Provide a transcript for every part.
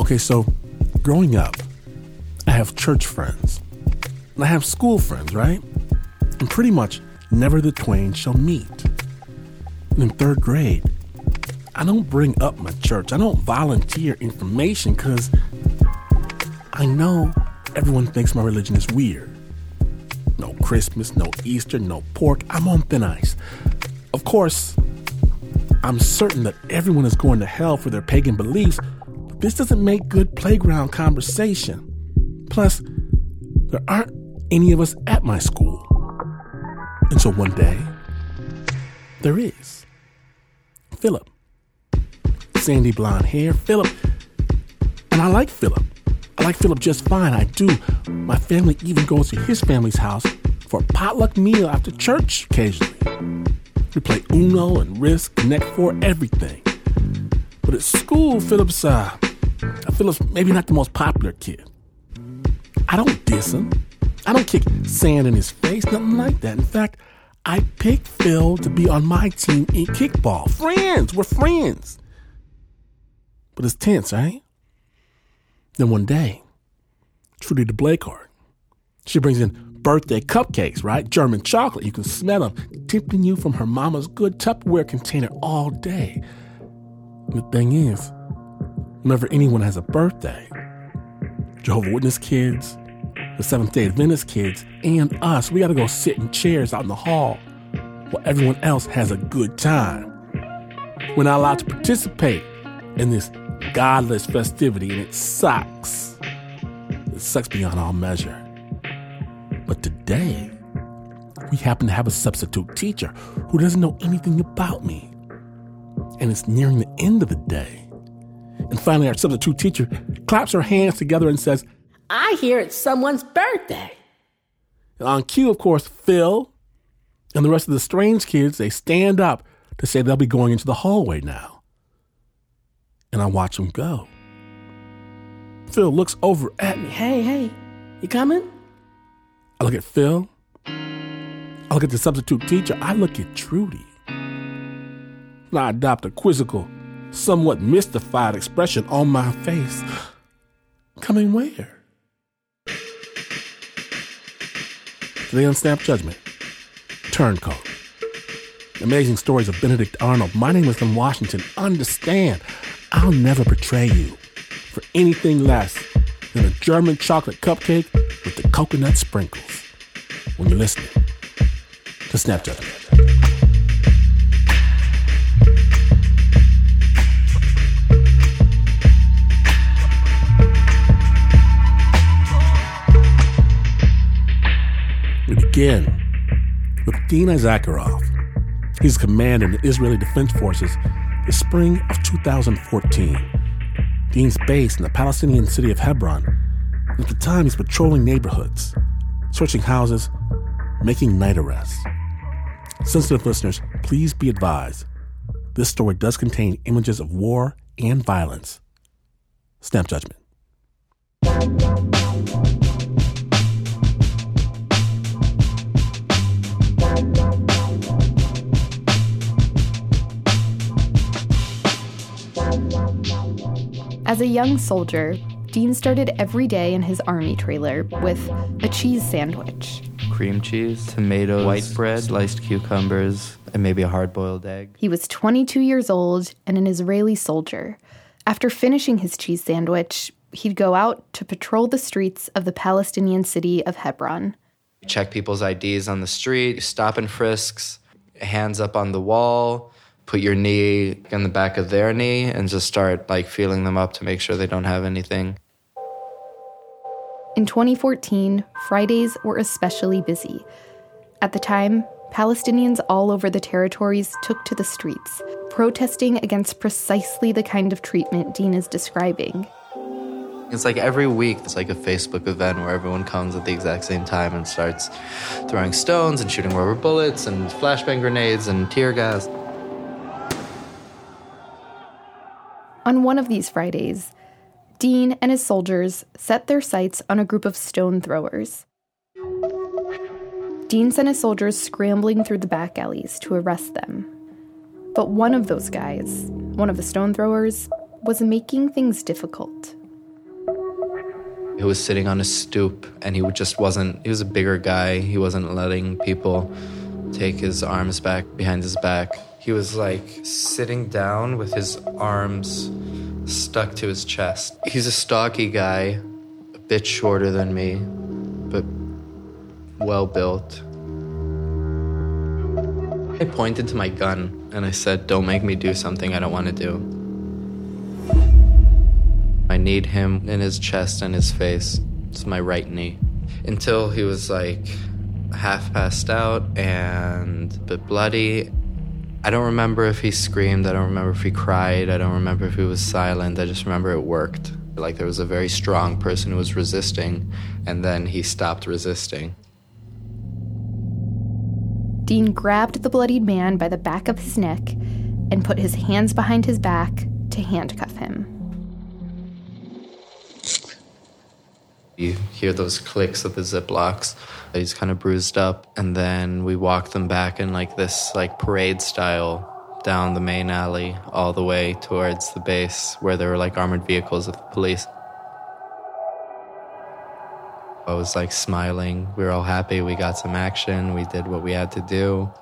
Okay, so growing up, I have church friends. And I have school friends, right? And pretty much never the twain shall meet. And in third grade, I don't bring up my church. I don't volunteer information because I know everyone thinks my religion is weird. No Christmas, no Easter, no pork. I'm on thin ice. Of course, I'm certain that everyone is going to hell for their pagan beliefs. This doesn't make good playground conversation. Plus, there aren't any of us at my school. And so one day, there is. Philip. Sandy blonde hair, Philip. And I like Philip. I like Philip just fine, I do. My family even goes to his family's house for a potluck meal after church occasionally. We play Uno and Risk, Connect Four, everything. But at school, Philip's, uh, Philip's maybe not the most popular kid. I don't diss him. I don't kick sand in his face, nothing like that. In fact, I picked Phil to be on my team in kickball. Friends, we're friends. But it's tense, right? Then one day, Trudy the Blakehart, she brings in birthday cupcakes, right? German chocolate. You can smell them tipping you from her mama's good Tupperware container all day. The thing is, whenever anyone has a birthday, Jehovah Witness kids, the Seventh day Adventist kids, and us, we got to go sit in chairs out in the hall while everyone else has a good time. We're not allowed to participate in this godless festivity, and it sucks. It sucks beyond all measure. But today, we happen to have a substitute teacher who doesn't know anything about me. And it's nearing the end of the day. And finally, our substitute teacher claps her hands together and says, I hear it's someone's birthday. And on cue, of course, Phil and the rest of the strange kids, they stand up to say they'll be going into the hallway now. And I watch them go. Phil looks over at me. Hey, hey, you coming? I look at Phil. I look at the substitute teacher. I look at Trudy. I adopt a quizzical, somewhat mystified expression on my face. Coming where? Today on Snap Judgment, Turncoat. Amazing stories of Benedict Arnold. My name is Glynn Washington. Understand, I'll never betray you for anything less than a German chocolate cupcake with the coconut sprinkles when you're listening to Snap Judgment. Begin with Dean Issacharoff. He's commander in the Israeli Defense Forces the spring of 2014. Dean's based in the Palestinian city of Hebron. At the time, he's patrolling neighborhoods, searching houses, making night arrests. Sensitive listeners, please be advised this story does contain images of war and violence. Snap judgment. As a young soldier, Dean started every day in his army trailer with a cheese sandwich. Cream cheese, tomatoes, white bread, sliced cucumbers, and maybe a hard boiled egg. He was 22 years old and an Israeli soldier. After finishing his cheese sandwich, he'd go out to patrol the streets of the Palestinian city of Hebron. Check people's IDs on the street, stop and frisks, hands up on the wall, put your knee in the back of their knee and just start like feeling them up to make sure they don't have anything. In 2014, Fridays were especially busy. At the time, Palestinians all over the territories took to the streets, protesting against precisely the kind of treatment Dean is describing. It's like every week, it's like a Facebook event where everyone comes at the exact same time and starts throwing stones and shooting rubber bullets and flashbang grenades and tear gas. On one of these Fridays, Dean and his soldiers set their sights on a group of stone throwers. Dean sent his soldiers scrambling through the back alleys to arrest them. But one of those guys, one of the stone throwers, was making things difficult. He was sitting on a stoop and he just wasn't, he was a bigger guy. He wasn't letting people take his arms back behind his back. He was like sitting down with his arms stuck to his chest. He's a stocky guy, a bit shorter than me, but well built. I pointed to my gun and I said, Don't make me do something I don't want to do. I need him in his chest and his face. It's my right knee. Until he was like half passed out and a bit bloody. I don't remember if he screamed. I don't remember if he cried. I don't remember if he was silent. I just remember it worked. Like there was a very strong person who was resisting, and then he stopped resisting. Dean grabbed the bloodied man by the back of his neck and put his hands behind his back to handcuff him. You hear those clicks of the ziplocs. He's kind of bruised up, and then we walk them back in like this, like parade style, down the main alley all the way towards the base where there were like armored vehicles of the police. I was like smiling. We were all happy. We got some action. We did what we had to do.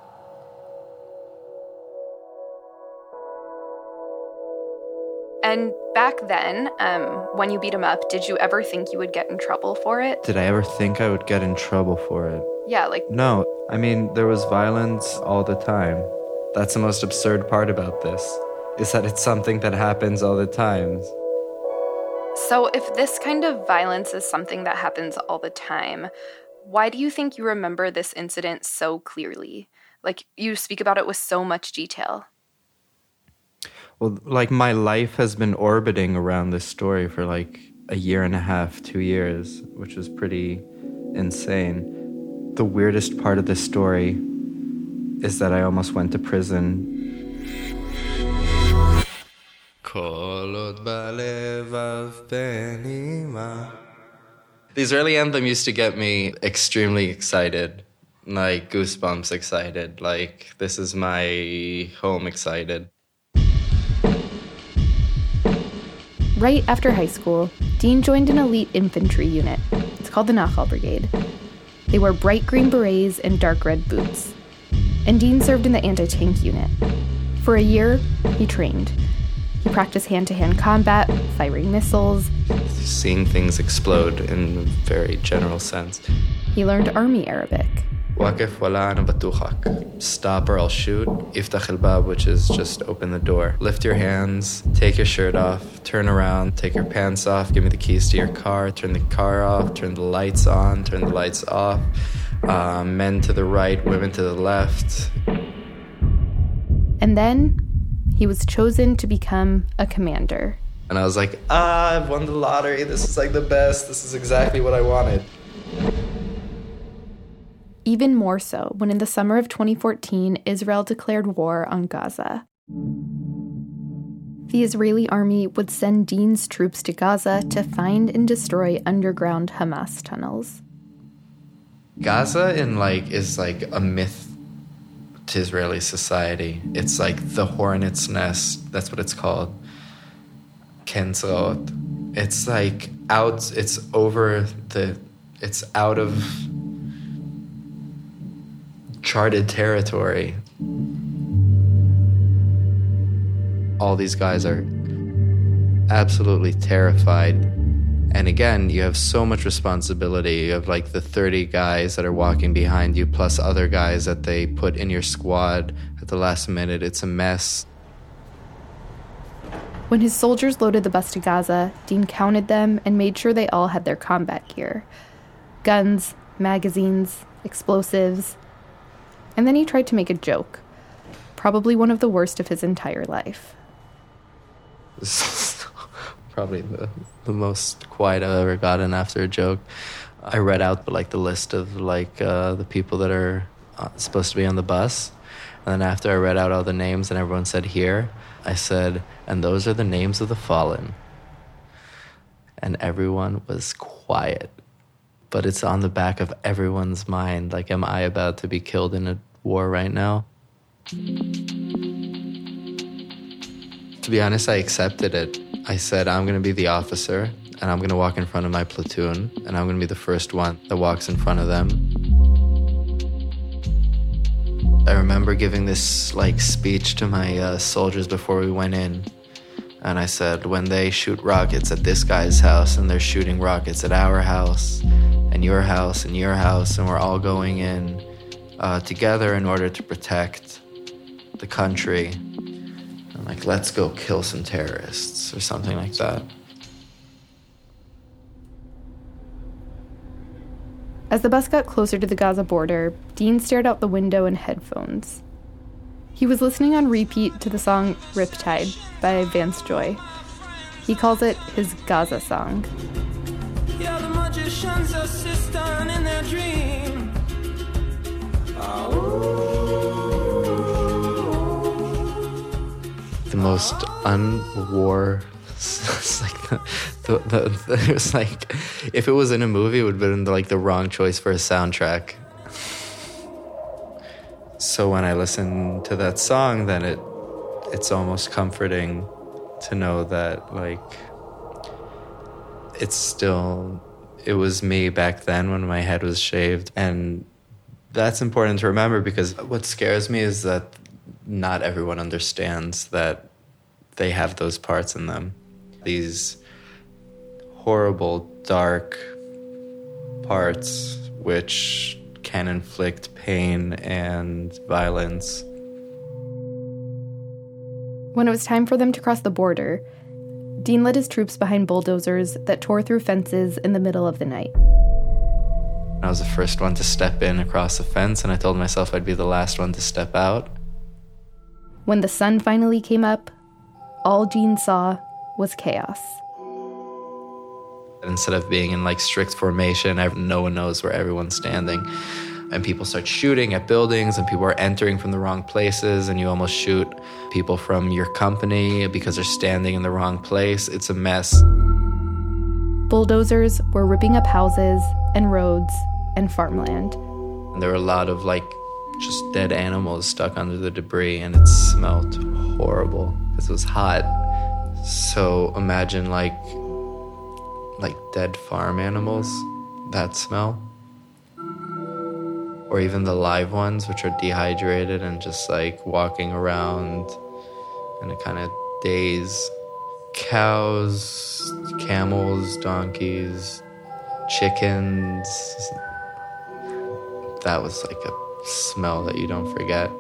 Back then, um, when you beat him up, did you ever think you would get in trouble for it? Did I ever think I would get in trouble for it? Yeah, like. No, I mean, there was violence all the time. That's the most absurd part about this, is that it's something that happens all the time. So, if this kind of violence is something that happens all the time, why do you think you remember this incident so clearly? Like, you speak about it with so much detail. Well, like my life has been orbiting around this story for like a year and a half, two years, which is pretty insane. The weirdest part of this story is that I almost went to prison. The Israeli anthem used to get me extremely excited, like goosebumps excited, like this is my home excited. Right after high school, Dean joined an elite infantry unit. It's called the Nachal Brigade. They wore bright green berets and dark red boots. And Dean served in the anti tank unit. For a year, he trained. He practiced hand to hand combat, firing missiles. Seeing things explode in a very general sense. He learned Army Arabic. Waqif wala ana batukhak. Stop or I'll shoot. Iftach el bab, which is just open the door. Lift your hands, take your shirt off, turn around, take your pants off, give me the keys to your car, turn the car off, turn the lights on, turn the lights off. Uh, men to the right, women to the left. And then he was chosen to become a commander. And I was like, ah, I've won the lottery. This is like the best. This is exactly what I wanted. Even more so when in the summer of 2014, Israel declared war on Gaza. The Israeli army would send Dean's troops to Gaza to find and destroy underground Hamas tunnels. Gaza in like is like a myth to Israeli society. It's like the hornet's nest. That's what it's called. Kenzrot. It's like out. It's over the. It's out of charted territory. All these guys are absolutely terrified. And again, you have so much responsibility. You have like the 30 guys that are walking behind you, plus other guys that they put in your squad at the last minute. It's a mess. When his soldiers loaded the bus to Gaza, Dean counted them and made sure they all had their combat gear guns, magazines, explosives. And then he tried to make a joke, probably one of the worst of his entire life. probably the, the most quiet I've ever gotten after a joke. I read out like the list of like uh, the people that are uh, supposed to be on the bus, and then after I read out all the names and everyone said here, I said, and those are the names of the fallen. And everyone was quiet. But it's on the back of everyone's mind. Like, am I about to be killed in a war right now? To be honest, I accepted it. I said, I'm going to be the officer and I'm going to walk in front of my platoon and I'm going to be the first one that walks in front of them. I remember giving this like speech to my uh, soldiers before we went in. And I said, when they shoot rockets at this guy's house and they're shooting rockets at our house and your house and your house, and we're all going in uh, together in order to protect the country. I'm like, let's go kill some terrorists or something like that. As the bus got closer to the Gaza border, Dean stared out the window in headphones. He was listening on repeat to the song Riptide by Vance Joy. He calls it his Gaza song. Yeah, the magicians in their dream. The most unwar it's like the, the, the, it was like if it was in a movie, it would have been like the wrong choice for a soundtrack. So when I listen to that song, then it it's almost comforting to know that like it's still it was me back then when my head was shaved. And that's important to remember because what scares me is that not everyone understands that they have those parts in them. These horrible, dark parts which can inflict pain and violence. When it was time for them to cross the border, Dean led his troops behind bulldozers that tore through fences in the middle of the night. I was the first one to step in across the fence, and I told myself I'd be the last one to step out. When the sun finally came up, all Dean saw was chaos. Instead of being in like strict formation, no one knows where everyone's standing. And people start shooting at buildings, and people are entering from the wrong places, and you almost shoot people from your company because they're standing in the wrong place. It's a mess. Bulldozers were ripping up houses and roads and farmland. And there were a lot of like just dead animals stuck under the debris, and it smelled horrible because it was hot. So imagine like like dead farm animals, that smell. Or even the live ones which are dehydrated and just like walking around in a kind of daze. Cows, camels, donkeys, chickens. That was like a smell that you don't forget.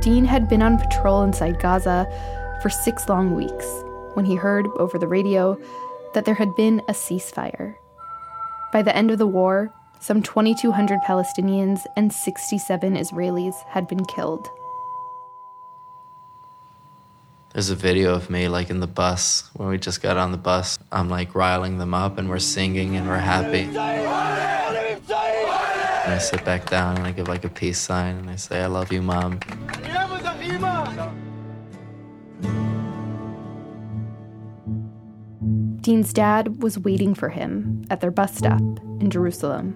Dean had been on patrol inside Gaza for six long weeks when he heard over the radio that there had been a ceasefire. By the end of the war, some 2,200 Palestinians and 67 Israelis had been killed. There's a video of me like in the bus when we just got on the bus. I'm like riling them up and we're singing and we're happy. And I sit back down and I give like a peace sign and I say, I love you, mom. Dean's dad was waiting for him at their bus stop in Jerusalem.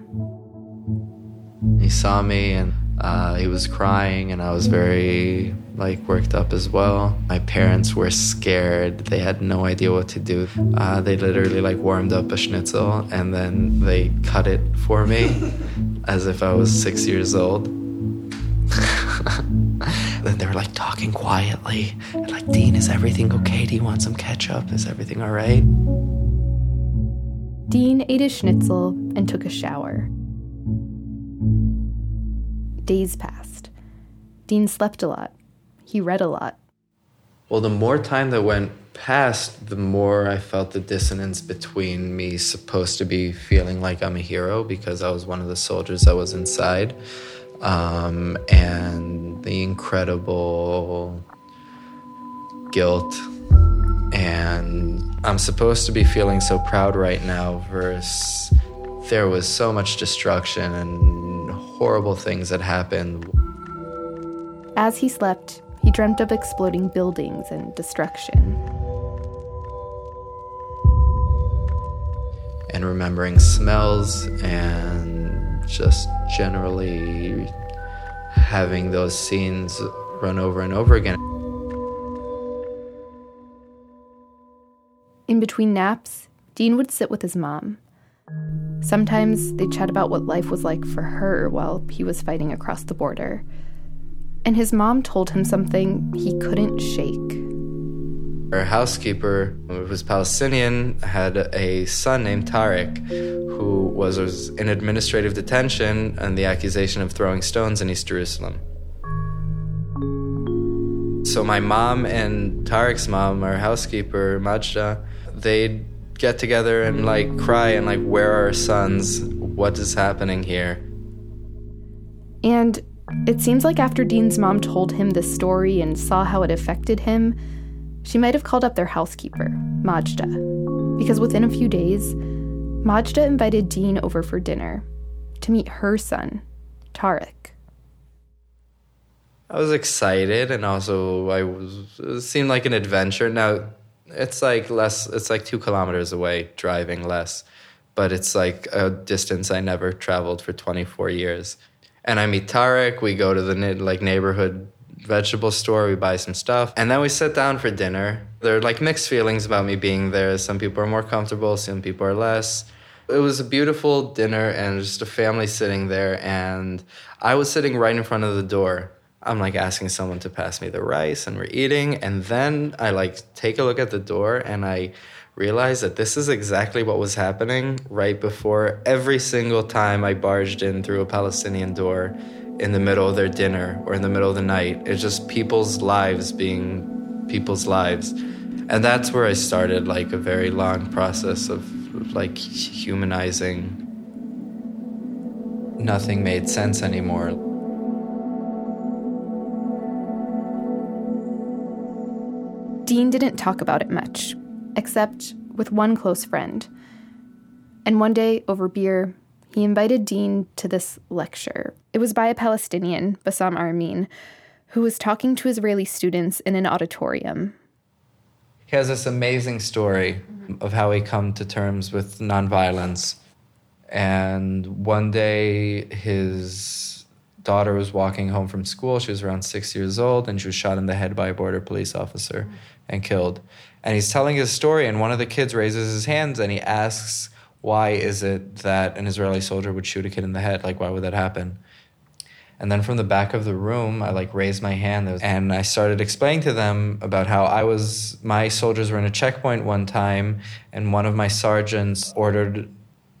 He saw me and uh, he was crying, and I was very like worked up as well. My parents were scared; they had no idea what to do. Uh, they literally like warmed up a schnitzel and then they cut it for me, as if I was six years old. then they were like talking quietly, like, Dean, is everything okay? Do you want some ketchup? Is everything all right? Dean ate his schnitzel and took a shower. Days passed. Dean slept a lot. He read a lot. Well, the more time that went past, the more I felt the dissonance between me supposed to be feeling like I'm a hero because I was one of the soldiers that was inside um, and the incredible guilt and I'm supposed to be feeling so proud right now versus there was so much destruction and horrible things that happened. As he slept, he dreamt of exploding buildings and destruction. And remembering smells and just generally having those scenes run over and over again. In between naps, Dean would sit with his mom. Sometimes they'd chat about what life was like for her while he was fighting across the border. And his mom told him something he couldn't shake. Our housekeeper, who was Palestinian, had a son named Tariq, who was, in administrative detention on the accusation of throwing stones in East Jerusalem. So my mom and Tariq's mom, our housekeeper, Majda, they'd get together and like cry and like, where are our sons? What is happening here? And it seems like after Dean's mom told him this story and saw how it affected him, she might have called up their housekeeper, Majda. Because within a few days, Majda invited Dean over for dinner to meet her son, Tarek. I was excited and also I was it seemed like an adventure. Now it's like less it's like two kilometers away driving less but it's like a distance i never traveled for 24 years and i meet Tarek, we go to the like neighborhood vegetable store we buy some stuff and then we sit down for dinner. There are like mixed feelings about me being there. Some people are more comfortable some people are less. It was a beautiful dinner and just a family sitting there and i was sitting right in front of the door. I'm like asking someone to pass me the rice and we're eating. And then I like take a look at the door and I realize that this is exactly what was happening right before every single time I barged in through a Palestinian door in the middle of their dinner or in the middle of the night. It's just people's lives being people's lives. And that's where I started like a very long process of, like humanizing. Nothing made sense anymore. Dean didn't talk about it much, except with one close friend. And one day, over beer, he invited Dean to this lecture. It was by a Palestinian, Bassam Aramin, who was talking to Israeli students in an auditorium. He has this amazing story of how he come to terms with nonviolence. And one day, his daughter was walking home from school. She was around six years old, and she was shot in the head by a border police officer and killed. And he's telling his story, and one of the kids raises his hands and he asks, Why is it that an Israeli soldier would shoot a kid in the head? Like, why would that happen? And then from the back of the room, I like raised my hand and I started explaining to them about how I was, my soldiers were in a checkpoint one time, and one of my sergeants ordered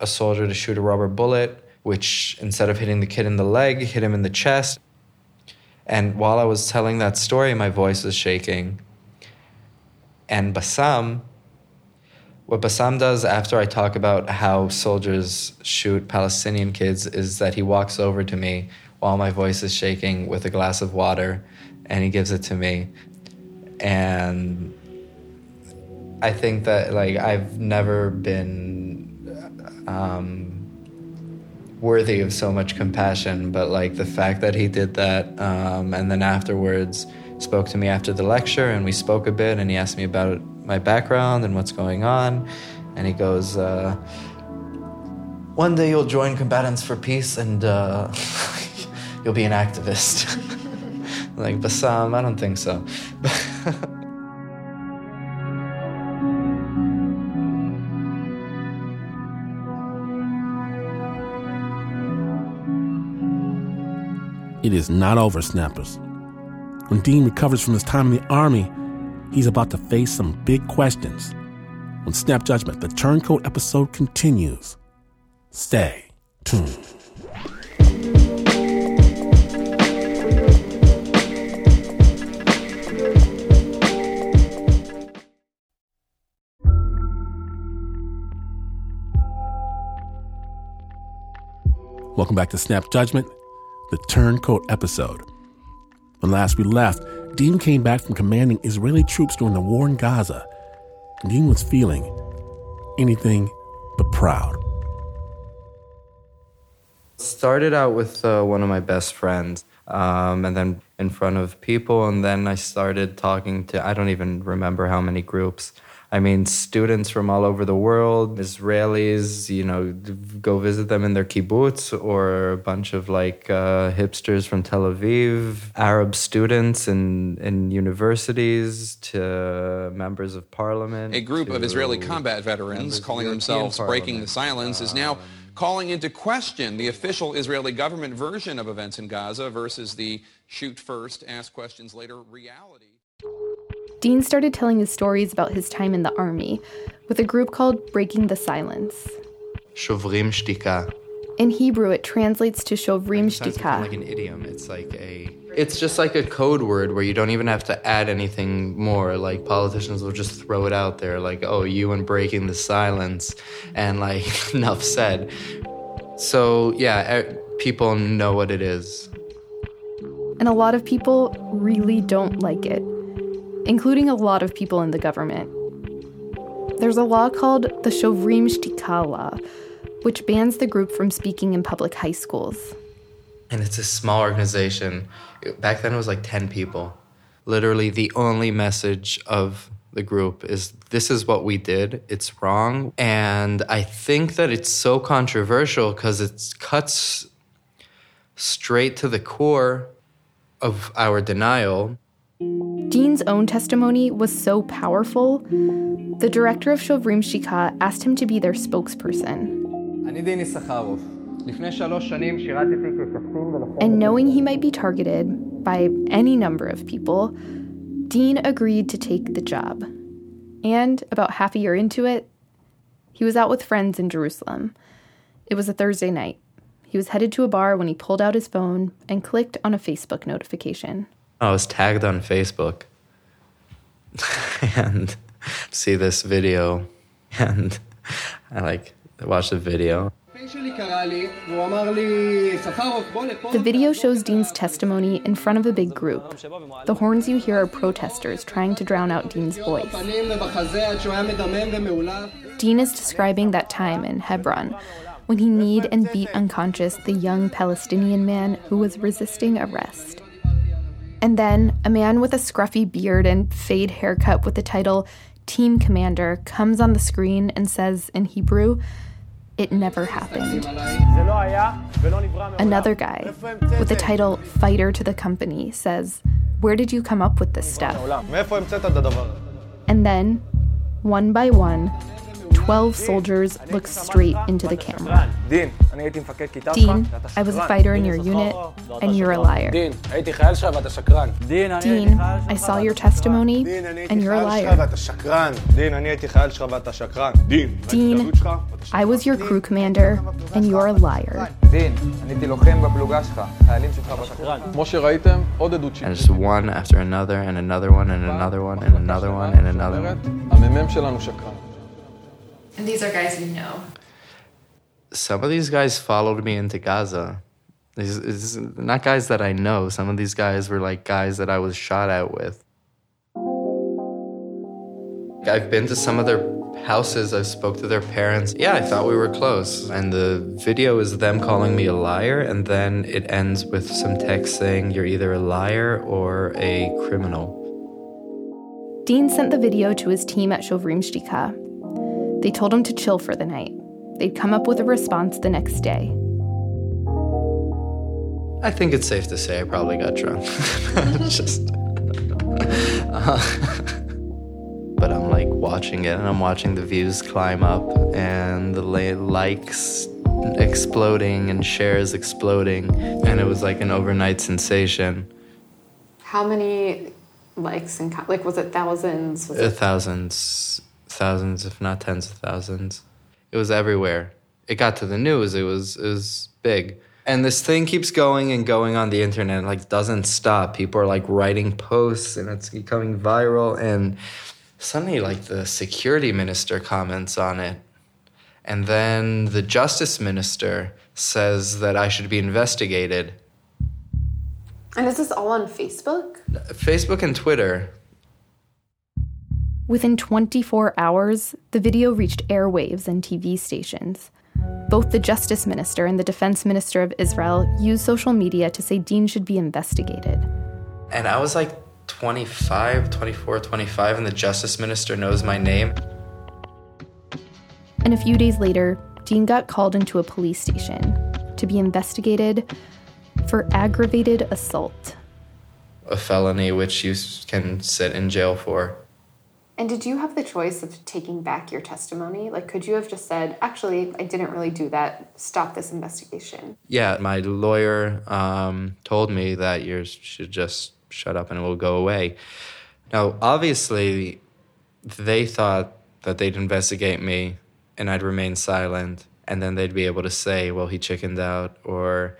a soldier to shoot a rubber bullet, which instead of hitting the kid in the leg, hit him in the chest. And while I was telling that story, my voice was shaking. And Bassam, what Bassam does after I talk about how soldiers shoot Palestinian kids is that he walks over to me while my voice is shaking with a glass of water and he gives it to me. And I think that like I've never been um, worthy of so much compassion, but like the fact that he did that um, and then afterwards spoke to me after the lecture and we spoke a bit and he asked me about my background and what's going on. And he goes uh, one day you'll join combatants for peace and uh, you'll be an activist. Like bassam i don't think so. It is not over, snappers. When Dean recovers from his time in the Army, he's about to face some big questions. When Snap Judgment, the Turncoat episode continues. Stay tuned. Welcome back to Snap Judgment, the Turncoat episode. When last we left, Dean came back from commanding Israeli troops during the war in Gaza. Dean was feeling anything but proud. Started out with uh, one of my best friends, um, and then in front of people, and then I started talking to I don't even remember how many groups. I mean, students from all over the world, Israelis, you know, go visit them in their kibbutz, or a bunch of like uh, hipsters from Tel Aviv, Arab students in, in universities, to members of parliament. A group of Israeli combat veterans calling themselves Breaking the Parliament. Silence is now calling into question the official Israeli government version of events in Gaza versus the shoot first, ask questions later reality. Dean started telling his stories about his time in the army with a group called Breaking the Silence. Shovrim Shtika. In Hebrew, it translates to Shovrim of like an idiom. It's like a. It's just like a code word where you don't even have to add anything more. Like politicians will just throw it out there, like, "Oh, you and breaking the silence," and like enough said. So yeah, people know what it is. And a lot of people really don't like it, including a lot of people in the government. There's a law called the Shovrim Shtika Law, which bans the group from speaking in public high schools. And it's a small organization. Back then, it was like ten people. Literally, the only message of the group is this is what we did. It's wrong. And I think that it's so controversial because it cuts straight to the core of our denial. Dean's own testimony was so powerful, the director of Shovrim Shtika asked him to be their spokesperson. And knowing he might be targeted by any number of people, Dean agreed to take the job. And about half a year into it, he was out with friends in Jerusalem. It was a Thursday night. He was headed to a bar when he pulled out his phone and clicked on a Facebook notification. Oh, I was tagged on Facebook and see this video and I like watch the video. The video shows Dean's testimony in front of a big group. The horns you hear are protesters trying to drown out Dean's voice. Dean is describing that time in Hebron when he kneed and beat unconscious the young Palestinian man who was resisting arrest. And then a man with a scruffy beard and fade haircut with the title Team Commander comes on the screen and says in Hebrew, It never happened. Another guy with the title Fighter to the Company says, Where did you come up with this stuff? And then, one by one, 12 soldiers look straight into the camera. Dean, I was a fighter in your unit, and you're a liar. Dean, I saw your testimony, and you're a liar. Dean, I was your crew commander, and you're a liar. As one after another, and another one, and another one, and another one, and another one. And these are guys you know. Some of these guys followed me into Gaza. These is not guys that I know. Some of these guys were like guys that I was shot at with. I've been to some of their houses. I've spoke to their parents. Yeah, I thought we were close. And the video is them calling me a liar, and then it ends with some text saying you're either a liar or a criminal. Dean sent the video to his team at Shovrim Shtika, they told him to chill for the night. They'd come up with a response the next day. I think it's safe to say I probably got drunk. Just. but I'm like watching it and I'm watching the views climb up and the likes exploding and shares exploding. And it was like an overnight sensation. How many likes and like was it thousands? Was Uh, it thousands, thousands, if not tens of thousands. It was everywhere. It got to the news. It was it was big. And this thing keeps going and going on the internet, like doesn't stop. People are like writing posts and it's becoming viral. And suddenly, like the security minister comments on it. And then the justice minister says that I should be investigated. And is this all on Facebook? Facebook and Twitter. Within 24 hours, the video reached airwaves and TV stations. Both the Justice Minister and the Defense Minister of Israel used social media to say Dean should be investigated. And I was like 25, 24, 25, and the Justice Minister knows my name. And a few days later, Dean got called into a police station to be investigated for aggravated assault. A felony which you can sit in jail for. And did you have the choice of taking back your testimony? Like, could you have just said, actually, I didn't really do that, stop this investigation? Yeah, my lawyer um, told me that you should just shut up and it will go away. Now, obviously, they thought that they'd investigate me and I'd remain silent, and then they'd be able to say, well, he chickened out or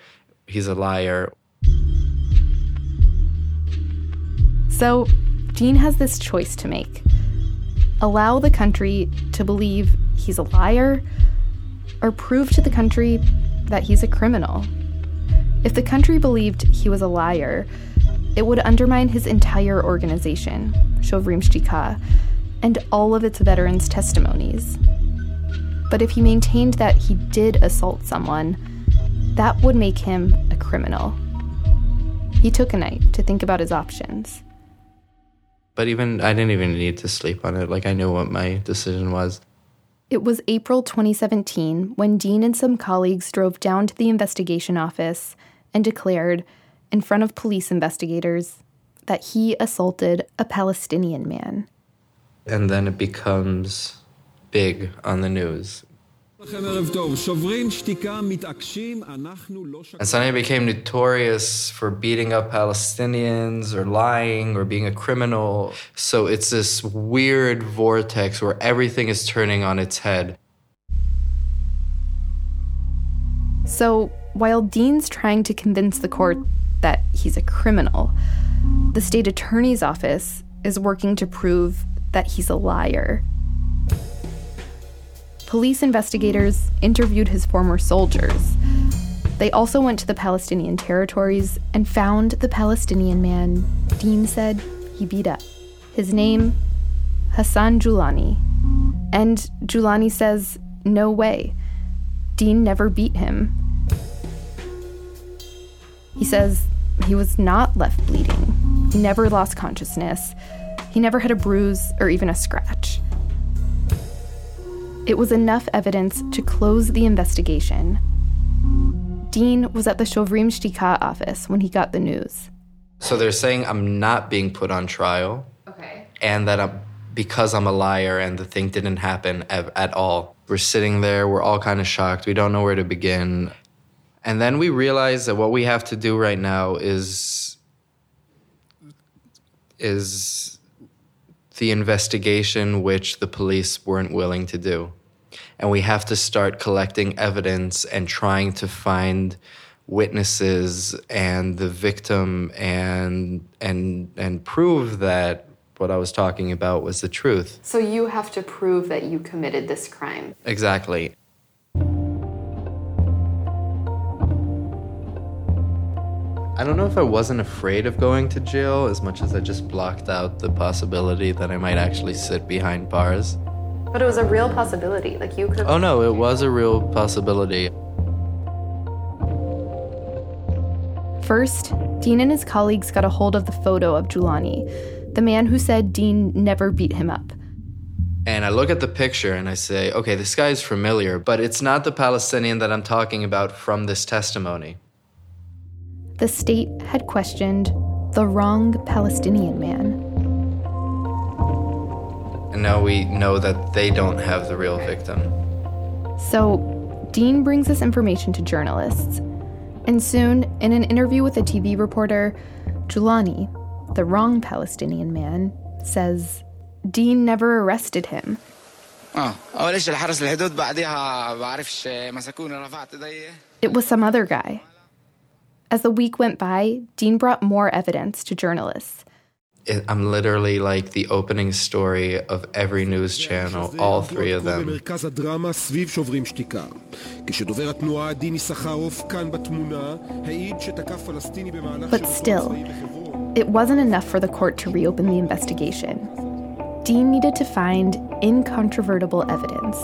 he's a liar. So, Dean has this choice to make allow the country to believe he's a liar, or prove to the country that he's a criminal. If the country believed he was a liar, it would undermine his entire organization, Shovrim Shtika, and all of its veterans' testimonies. But if he maintained that he did assault someone, that would make him a criminal. He took a night to think about his options. But even I didn't even need to sleep on it. Like I knew what my decision was. It was April 2017 when Dean and some colleagues drove down to the investigation office and declared, in front of police investigators, that he assaulted a Palestinian man. And then it becomes big on the news. And suddenly became notorious for beating up Palestinians or lying or being a criminal. So it's this weird vortex where everything is turning on its head. So while Dean's trying to convince the court that he's a criminal, the state attorney's office is working to prove that he's a liar police investigators interviewed his former soldiers. They also went to the Palestinian territories and found the Palestinian man Dean said he beat up. His name, Hassan Julani. And Julani says, no way. Dean never beat him. He says he was not left bleeding. He never lost consciousness. He never had a bruise or even a scratch. It was enough evidence to close the investigation. Dean was at the Shovrim Shtika office when he got the news. So they're saying I'm not being put on trial. Okay. And that I'm, because I'm a liar and the thing didn't happen at all. We're sitting there, we're all kind of shocked. We don't know where to begin. And then we realize that what we have to do right now is is the investigation which the police weren't willing to do. And we have to start collecting evidence and trying to find witnesses and the victim and and and prove that what I was talking about was the truth. So you have to prove that you committed this crime. Exactly. I don't know if I wasn't afraid of going to jail as much as I just blocked out the possibility that I might actually sit behind bars. But it was a real possibility. Like you could. Oh no, it was a real possibility. First, Dean and his colleagues got a hold of the photo of Julani, the man who said Dean never beat him up. And I look at the picture and I say, okay, this guy is familiar, but it's not the Palestinian that I'm talking about from this testimony the state had questioned the wrong Palestinian man. And now we know that they don't have the real victim. So, Dean brings this information to journalists. And soon, in an interview with a TV reporter, Julani, the wrong Palestinian man, says Dean never arrested him. It was some other guy. As the week went by, Dean brought more evidence to journalists. I'm literally like the opening story of every news channel, all three of them. But still, it wasn't enough for the court to reopen the investigation. Dean needed to find incontrovertible evidence.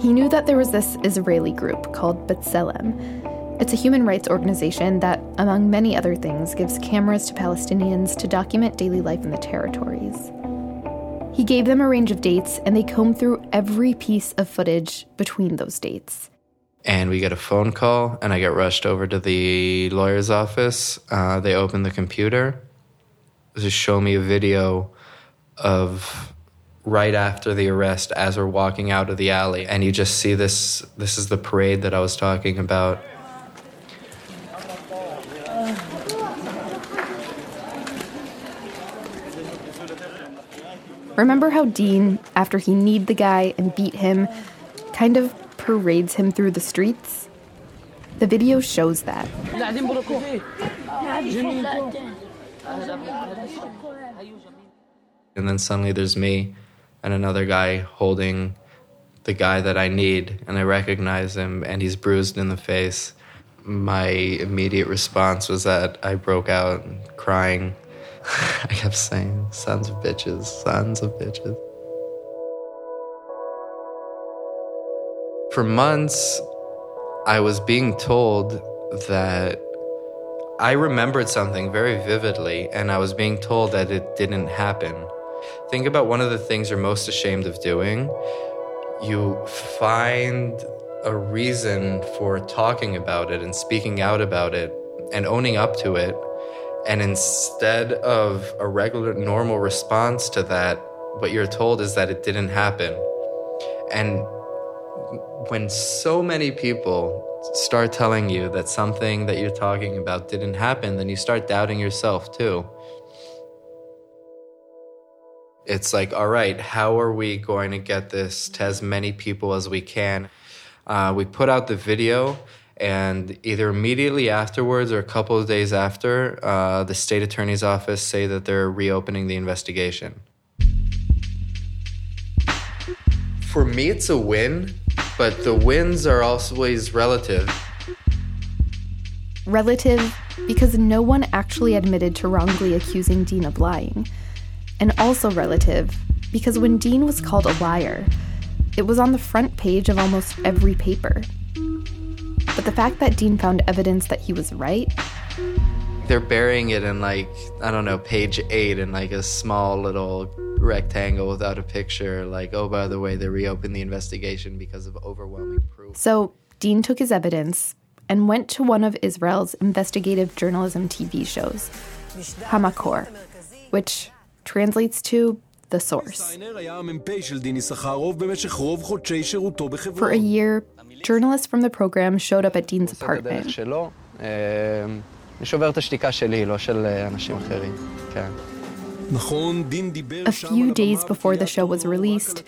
He knew that there was this Israeli group called B'Tselem it's a human rights organization that, among many other things, gives cameras to Palestinians to document daily life in the territories. He gave them a range of dates, and they combed through every piece of footage between those dates. and we get a phone call and i get rushed over to the lawyer's office uh, they open the computer just show me a video of right after the arrest as we're walking out of the alley and you just see this this is the parade that i was talking about Remember how Dean, after he kneed the guy and beat him, kind of parades him through the streets? The video shows that. and then suddenly there's me and another guy holding the guy that i need and i recognize him and he's bruised in the face my immediate response was that i broke out crying i kept saying sons of bitches sons of bitches for months i was being told that i remembered something very vividly and i was being told that it didn't happen Think about one of the things you're most ashamed of doing. You find a reason for talking about it and speaking out about it and owning up to it. And instead of a regular, normal response to that, what you're told is that it didn't happen. And when so many people start telling you that something that you're talking about didn't happen, then you start doubting yourself too it's like, all right, how are we going to get this to as many people as we can? Uh, we put out the video, and either immediately afterwards or a couple of days after, uh, the state attorney's office say that they're reopening the investigation. For me, it's a win, but the wins are always relative. Relative because no one actually admitted to wrongly accusing Dean of lying and also relative because when Dean was called a liar, it was on the front page of almost every paper. But the fact that Dean found evidence that he was right. They're burying it in like, I don't know, page eight in like a small little rectangle without a picture. Like, oh, by the way, they reopened the investigation because of overwhelming proof. So Dean took his evidence and went to one of Israel's investigative journalism TV shows, Hamakor, which translates to the source. For a year, journalists from the program showed up at Dean's apartment. A few days before the show was released,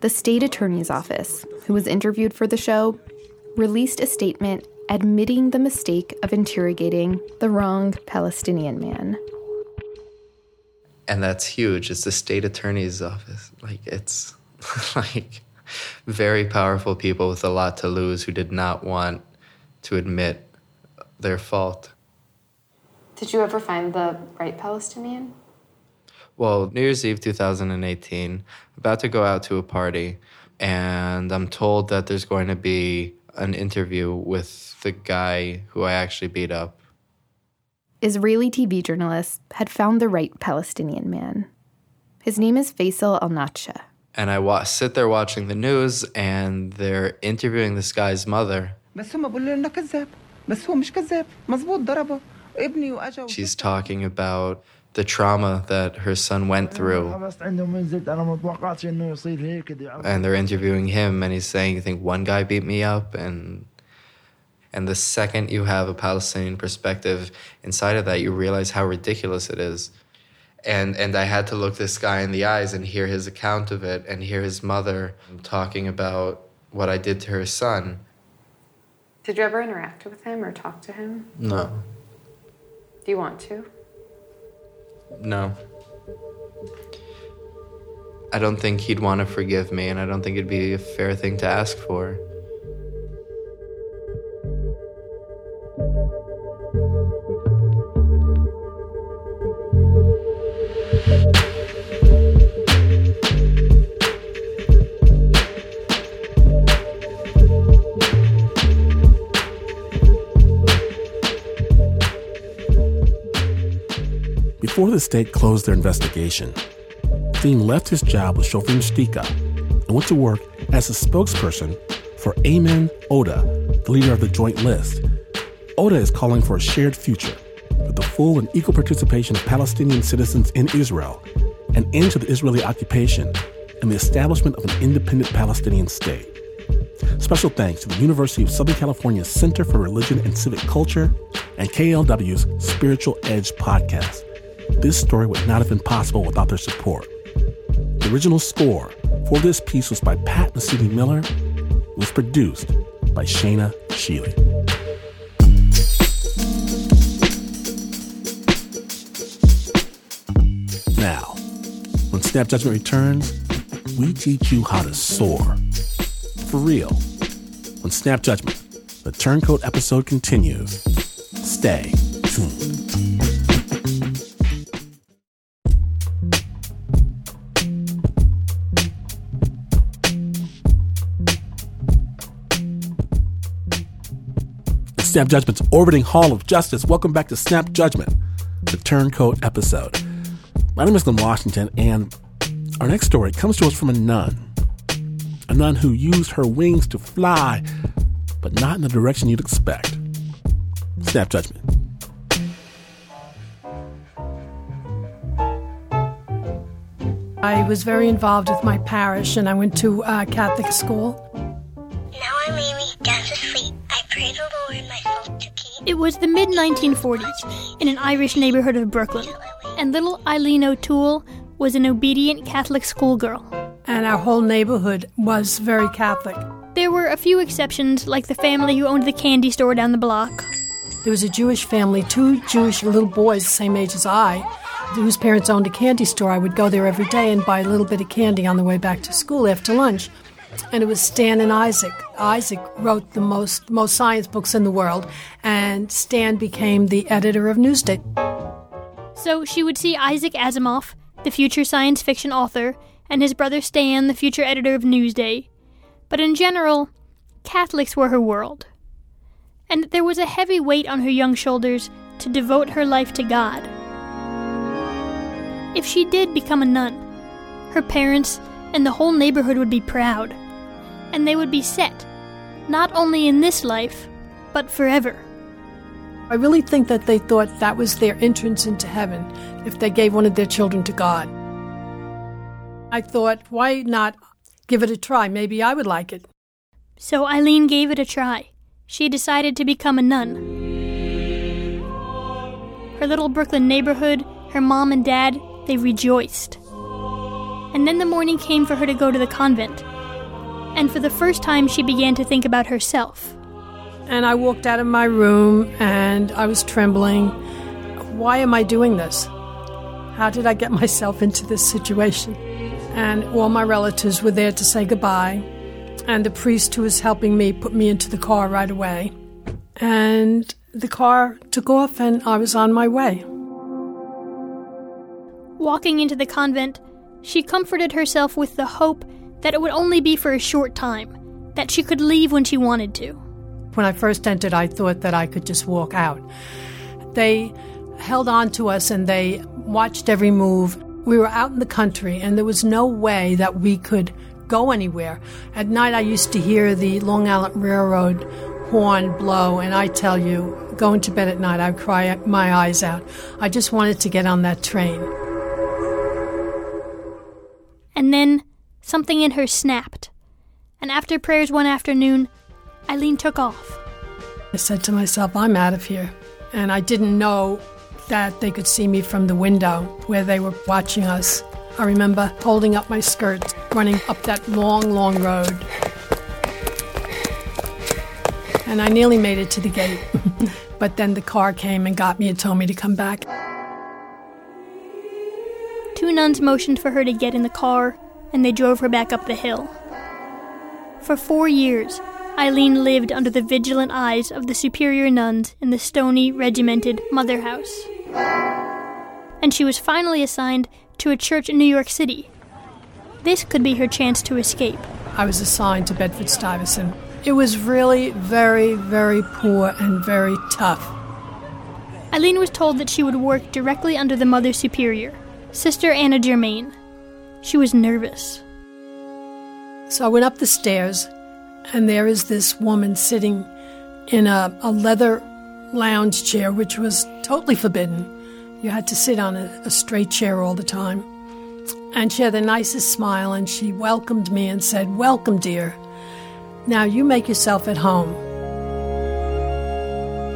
the state attorney's office, who was interviewed for the show, released a statement admitting the mistake of interrogating the wrong Palestinian man and that's huge. It's the state attorney's office. Like it's like very powerful people with a lot to lose who did not want to admit their fault. Did you ever find the right Palestinian? Well, New Year's Eve 2018, about to go out to a party, and I'm told that there's going to be an interview with the guy who I actually beat up Israeli TV journalists had found the right Palestinian man. His name is Faisal Al Natsha. And I wa- sit there watching the news, and they're interviewing this guy's mother. She's talking about the trauma that her son went through. And they're interviewing him, and he's saying, You think one guy beat me up? And and the second you have a Palestinian perspective inside of that, you realize how ridiculous it is. And and I had to look this guy in the eyes and hear his account of it and hear his mother talking about what I did to her son. Did you ever interact with him or talk to him? No. Do you want to? No. I don't think he'd want to forgive me, and I don't think it'd be a fair thing to ask for. Before the state closed their investigation, Dean left his job with Shovrim Shtika and went to work as a spokesperson for Ayman Odeh, the leader of the Joint List. Odeh is calling for a shared future with the full and equal participation of Palestinian citizens in Israel, an end to the Israeli occupation, and the establishment of an independent Palestinian state. Special thanks to the University of Southern California Center for Religion and Civic Culture and KALW's Spiritual Edge podcast. This story would not have been possible without their support. The original score for this piece was by Pat Mesiti-Miller. It was produced by Shaina Shealy. Now, when Snap Judgment returns, we teach you how to soar. For real. When Snap Judgment, the Turncoat episode continues. Stay tuned. Snap Judgment's orbiting Hall of Justice. Welcome back to Snap Judgment, the Turncoat episode. My name is Glynn Washington, and our next story comes to us from a nun. A nun who used her wings to fly, but not in the direction you'd expect. Snap Judgment. I was very involved with my parish, and I went to uh, Catholic school. It was the mid 1940s in an Irish neighborhood of Brooklyn, and little Eileen O'Toole was an obedient Catholic schoolgirl. And our whole neighborhood was very Catholic. There were a few exceptions, like the family who owned the candy store down the block. There was a Jewish family, two Jewish little boys, the same age as I, whose parents owned a candy store. I would go there every day and buy a little bit of candy on the way back to school after lunch. And it was Stan and Isaac. Isaac wrote the most most science books in the world, and Stan became the editor of Newsday. So she would see Isaac Asimov, the future science fiction author, and his brother Stan, the future editor of Newsday. But in general, Catholics were her world. And there was a heavy weight on her young shoulders to devote her life to God. If she did become a nun, her parents and the whole neighborhood would be proud. And they would be set, not only in this life, but forever. I really think that they thought that was their entrance into heaven if they gave one of their children to God. I thought, why not give it a try? Maybe I would like it. So Eileen gave it a try. She decided to become a nun. Her little Brooklyn neighborhood, her mom and dad, they rejoiced. And then the morning came for her to go to the convent. And for the first time, she began to think about herself. And I walked out of my room and I was trembling. Why am I doing this? How did I get myself into this situation? And all my relatives were there to say goodbye. And the priest who was helping me put me into the car right away. And the car took off and I was on my way. Walking into the convent, she comforted herself with the hope that it would only be for a short time, that she could leave when she wanted to. When I first entered, I thought that I could just walk out. They held on to us and they watched every move. We were out in the country, and there was no way that we could go anywhere. At night, I used to hear the Long Island Railroad horn blow, and I tell you, going to bed at night, I'd cry my eyes out. I just wanted to get on that train. And then something in her snapped. And after prayers one afternoon, Eileen took off. I said to myself, I'm out of here. And I didn't know that they could see me from the window where they were watching us. I remember holding up my skirt, running up that long, long road. And I nearly made it to the gate. but then the car came and got me and told me to come back. two nuns motioned for her to get in the car, and they drove her back up the hill. For four years, Eileen lived under the vigilant eyes of the superior nuns in the stony, regimented Mother House. And she was finally assigned to a church in New York City. This could be her chance to escape. I was assigned to Bedford Stuyvesant. It was really very, very poor and very tough. Eileen was told that she would work directly under the Mother Superior, Sister Anna Germain. She was nervous. So I went up the stairs, and there is this woman sitting in a, a leather lounge chair, which was totally forbidden. You had to sit on a, a straight chair all the time. And she had the nicest smile, and she welcomed me and said, Welcome, dear. Now you make yourself at home.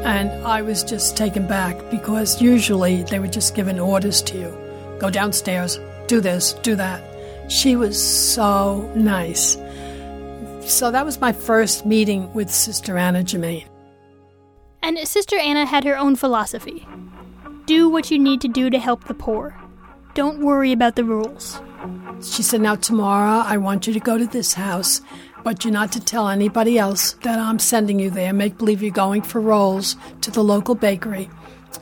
And I was just taken back because usually they were just giving orders to you go downstairs, do this, do that. She was so nice. So that was my first meeting with Sister Anna Germain. And Sister Anna had her own philosophy do what you need to do to help the poor. Don't worry about the rules. She said, Now, tomorrow I want you to go to this house, but you're not to tell anybody else that I'm sending you there. Make believe you're going for rolls to the local bakery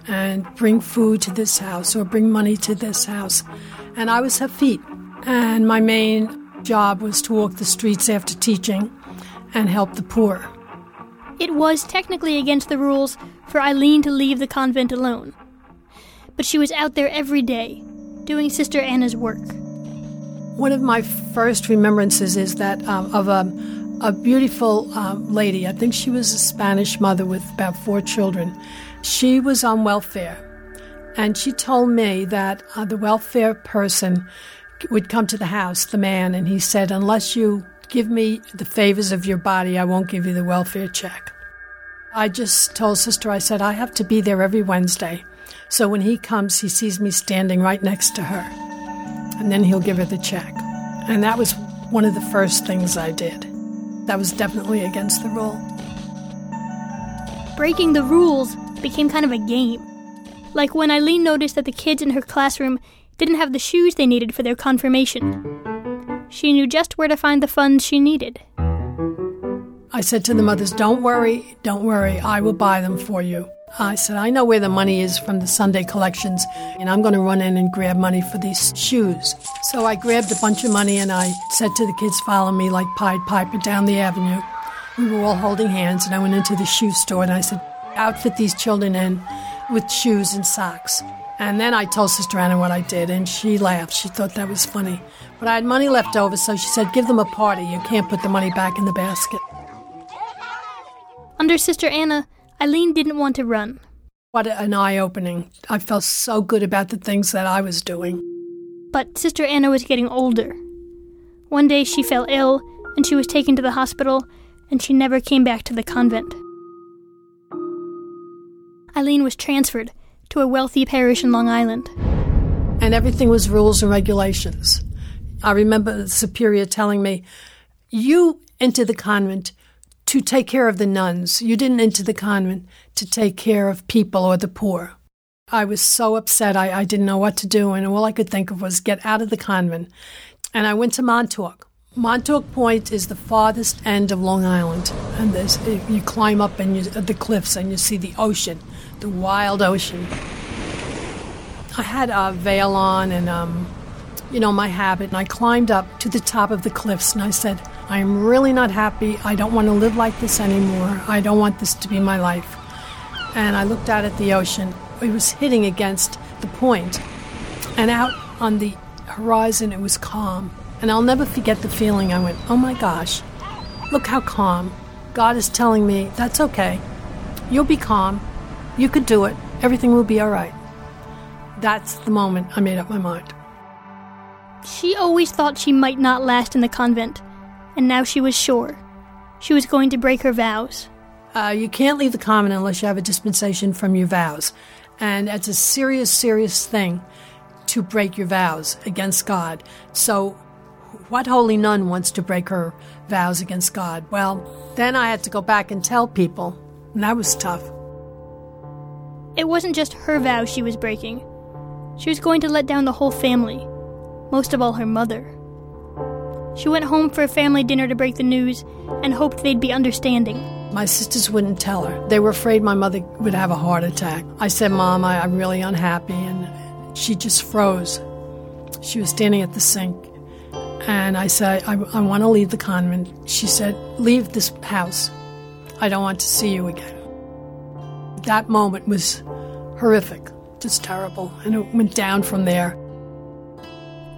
and bring food to this house or bring money to this house. And I was her feet. And my main job was to walk the streets after teaching and help the poor. It was technically against the rules for Eileen to leave the convent alone. But she was out there every day, doing Sister Anna's work. One of my first remembrances is that um, of a, a beautiful um, lady. I think she was a Spanish mother with about four children. She was on welfare, and she told me that uh, the welfare person would come to the house, the man, and he said, Unless you give me the favors of your body, I won't give you the welfare check. I just told Sister, I said, I have to be there every Wednesday. So when he comes, he sees me standing right next to her. And then he'll give her the check. And that was one of the first things I did. That was definitely against the rule. Breaking the rules became kind of a game. Like when Eileen noticed that the kids in her classroom didn't have the shoes they needed for their confirmation. She knew just where to find the funds she needed. I said to the mothers, Don't worry, don't worry, I will buy them for you. I said, I know where the money is from the Sunday collections, and I'm going to run in and grab money for these shoes. So I grabbed a bunch of money and I said to the kids, Follow me like Pied Piper down the avenue. We were all holding hands, and I went into the shoe store and I said, Outfit these children in with shoes and socks. And then I told Sister Anna what I did, and she laughed. She thought that was funny. But I had money left over, so she said, Give them a party. You can't put the money back in the basket. Under Sister Anna, Eileen didn't want to run. What an eye opening. I felt so good about the things that I was doing. But Sister Anna was getting older. One day she fell ill, and she was taken to the hospital, and she never came back to the convent. Eileen was transferred to a wealthy parish in Long Island. And everything was rules and regulations. I remember the superior telling me, You entered the convent to take care of the nuns. You didn't enter the convent to take care of people or the poor. I was so upset, I, I didn't know what to do, and all I could think of was get out of the convent. And I went to Montauk. Montauk Point is the farthest end of Long Island, and there's, you climb up and you, the cliffs and you see the ocean, the wild ocean. I had a veil on and, um, you know, my habit, and I climbed up to the top of the cliffs and I said, I'm really not happy. I don't want to live like this anymore. I don't want this to be my life. And I looked out at the ocean. It was hitting against the point, and out on the horizon, it was calm. And I'll never forget the feeling. I went, oh my gosh, look how calm. God is telling me, that's okay. You'll be calm. You could do it. Everything will be all right. That's the moment I made up my mind. She always thought she might not last in the convent, and now she was sure. She was going to break her vows. Uh, you can't leave the convent unless you have a dispensation from your vows. And it's a serious, serious thing to break your vows against God. So, what holy nun wants to break her vows against God? Well, then I had to go back and tell people, and that was tough. It wasn't just her vows she was breaking. She was going to let down the whole family, most of all her mother. She went home for a family dinner to break the news and hoped they'd be understanding. My sisters wouldn't tell her. They were afraid my mother would have a heart attack. I said, Mom, I, am really unhappy. And she just froze. She was standing at the sink. And I said, I, I want to leave the convent. She said, Leave this house. I don't want to see you again. That moment was horrific, just terrible. And it went down from there.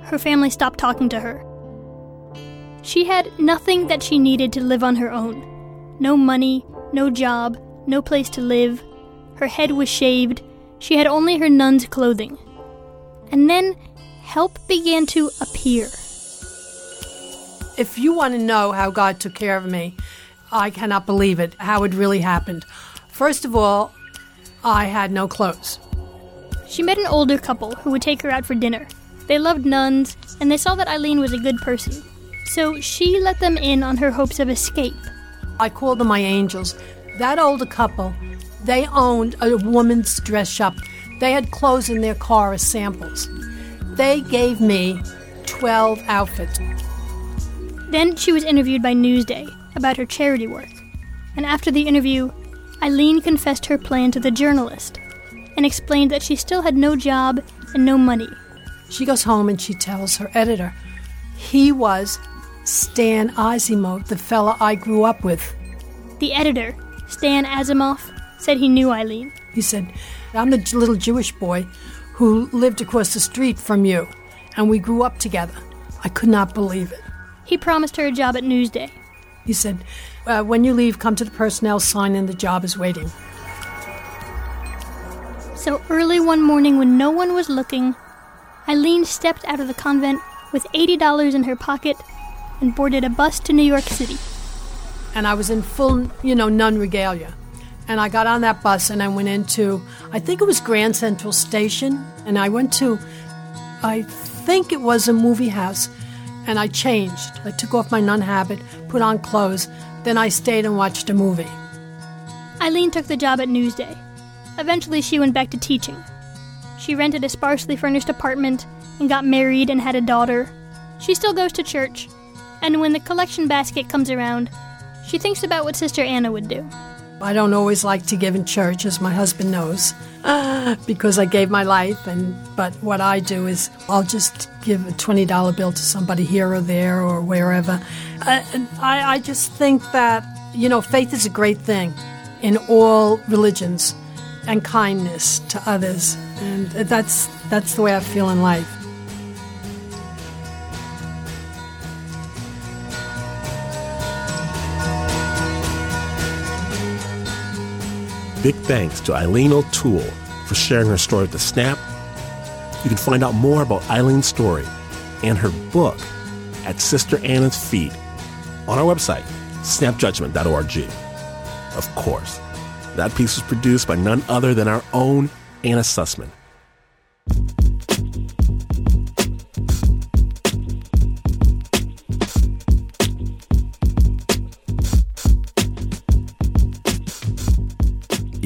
Her family stopped talking to her. She had nothing that she needed to live on her own no money, no job, no place to live. Her head was shaved. She had only her nun's clothing. And then help began to appear. If you want to know how God took care of me, I cannot believe it, how it really happened. First of all, I had no clothes. She met an older couple who would take her out for dinner. They loved nuns, and they saw that Eileen was a good person. So she let them in on her hopes of escape. I called them my angels. That older couple, they owned a woman's dress shop. They had clothes in their car as samples. They gave me 12 outfits. Then she was interviewed by Newsday about her charity work. And after the interview, Eileen confessed her plan to the journalist and explained that she still had no job and no money. She goes home and she tells her editor he was Stan Asimov, the fella I grew up with. The editor, Stan Asimov, said he knew Eileen. He said, I'm the little Jewish boy who lived across the street from you, and we grew up together. I could not believe it. He promised her a job at Newsday. He said, uh, When you leave, come to the personnel sign in, the job is waiting. So early one morning, when no one was looking, Eileen stepped out of the convent with $80 in her pocket and boarded a bus to New York City. And I was in full, you know, nun regalia. And I got on that bus and I went into, I think it was Grand Central Station. And I went to, I think it was a movie house. And I changed. I took off my nun habit, put on clothes. Then I stayed and watched a movie. Eileen took the job at Newsday. Eventually, she went back to teaching. She rented a sparsely furnished apartment and got married and had a daughter. She still goes to church, and when the collection basket comes around, she thinks about what Sister Anna would do. I don't always like to give in church, as my husband knows, because I gave my life. And but what I do is I'll just give a twenty dollar bill to somebody here or there or wherever. Uh, and I, I just think that you know faith is a great thing in all religions, and kindness to others, and that's that's the way I feel in life. Big thanks to Eileen O'Toole for sharing her story with the Snap. You can find out more about Eileen's story and her book at Sister Anna's Feet on our website, snapjudgment.org. Of course, that piece was produced by none other than our own Anna Sussman.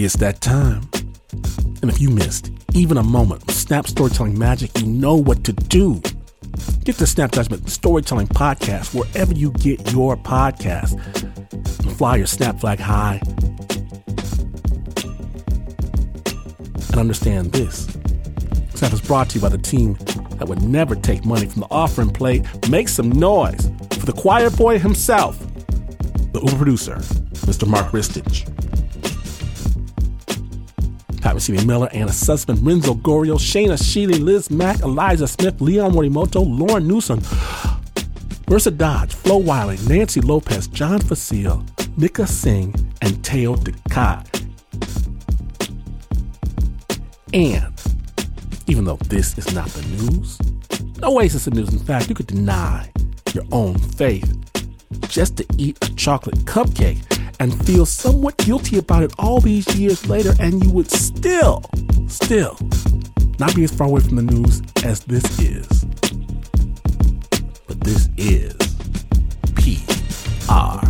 It's that time. And if you missed even a moment of Snap Storytelling Magic, you know what to do. Get the Snap Judgment Storytelling Podcast wherever you get your podcast. Fly your Snap flag high. And understand this Snap is brought to you by the team that would never take money from the offering plate. Make some noise for the choir boy himself, the Uber producer, Mr. Mark Ristich. Pat Mesiti Miller, Anna Sussman, Renzo Gorio, Shaina Shealy, Liz Mack, Eliza Smith, Leon Morimoto, Lauren Newsom, Marissa Dodge, Flo Wiley, Nancy Lopez, John Facile, Nika Singh, and Teo Ducat. And even though this is not the news, no way is this the news. In fact, you could deny your own faith just to eat a chocolate cupcake and feel somewhat guilty about it all these years later, and you would still, still not be as far away from the news as this is. But this is PR.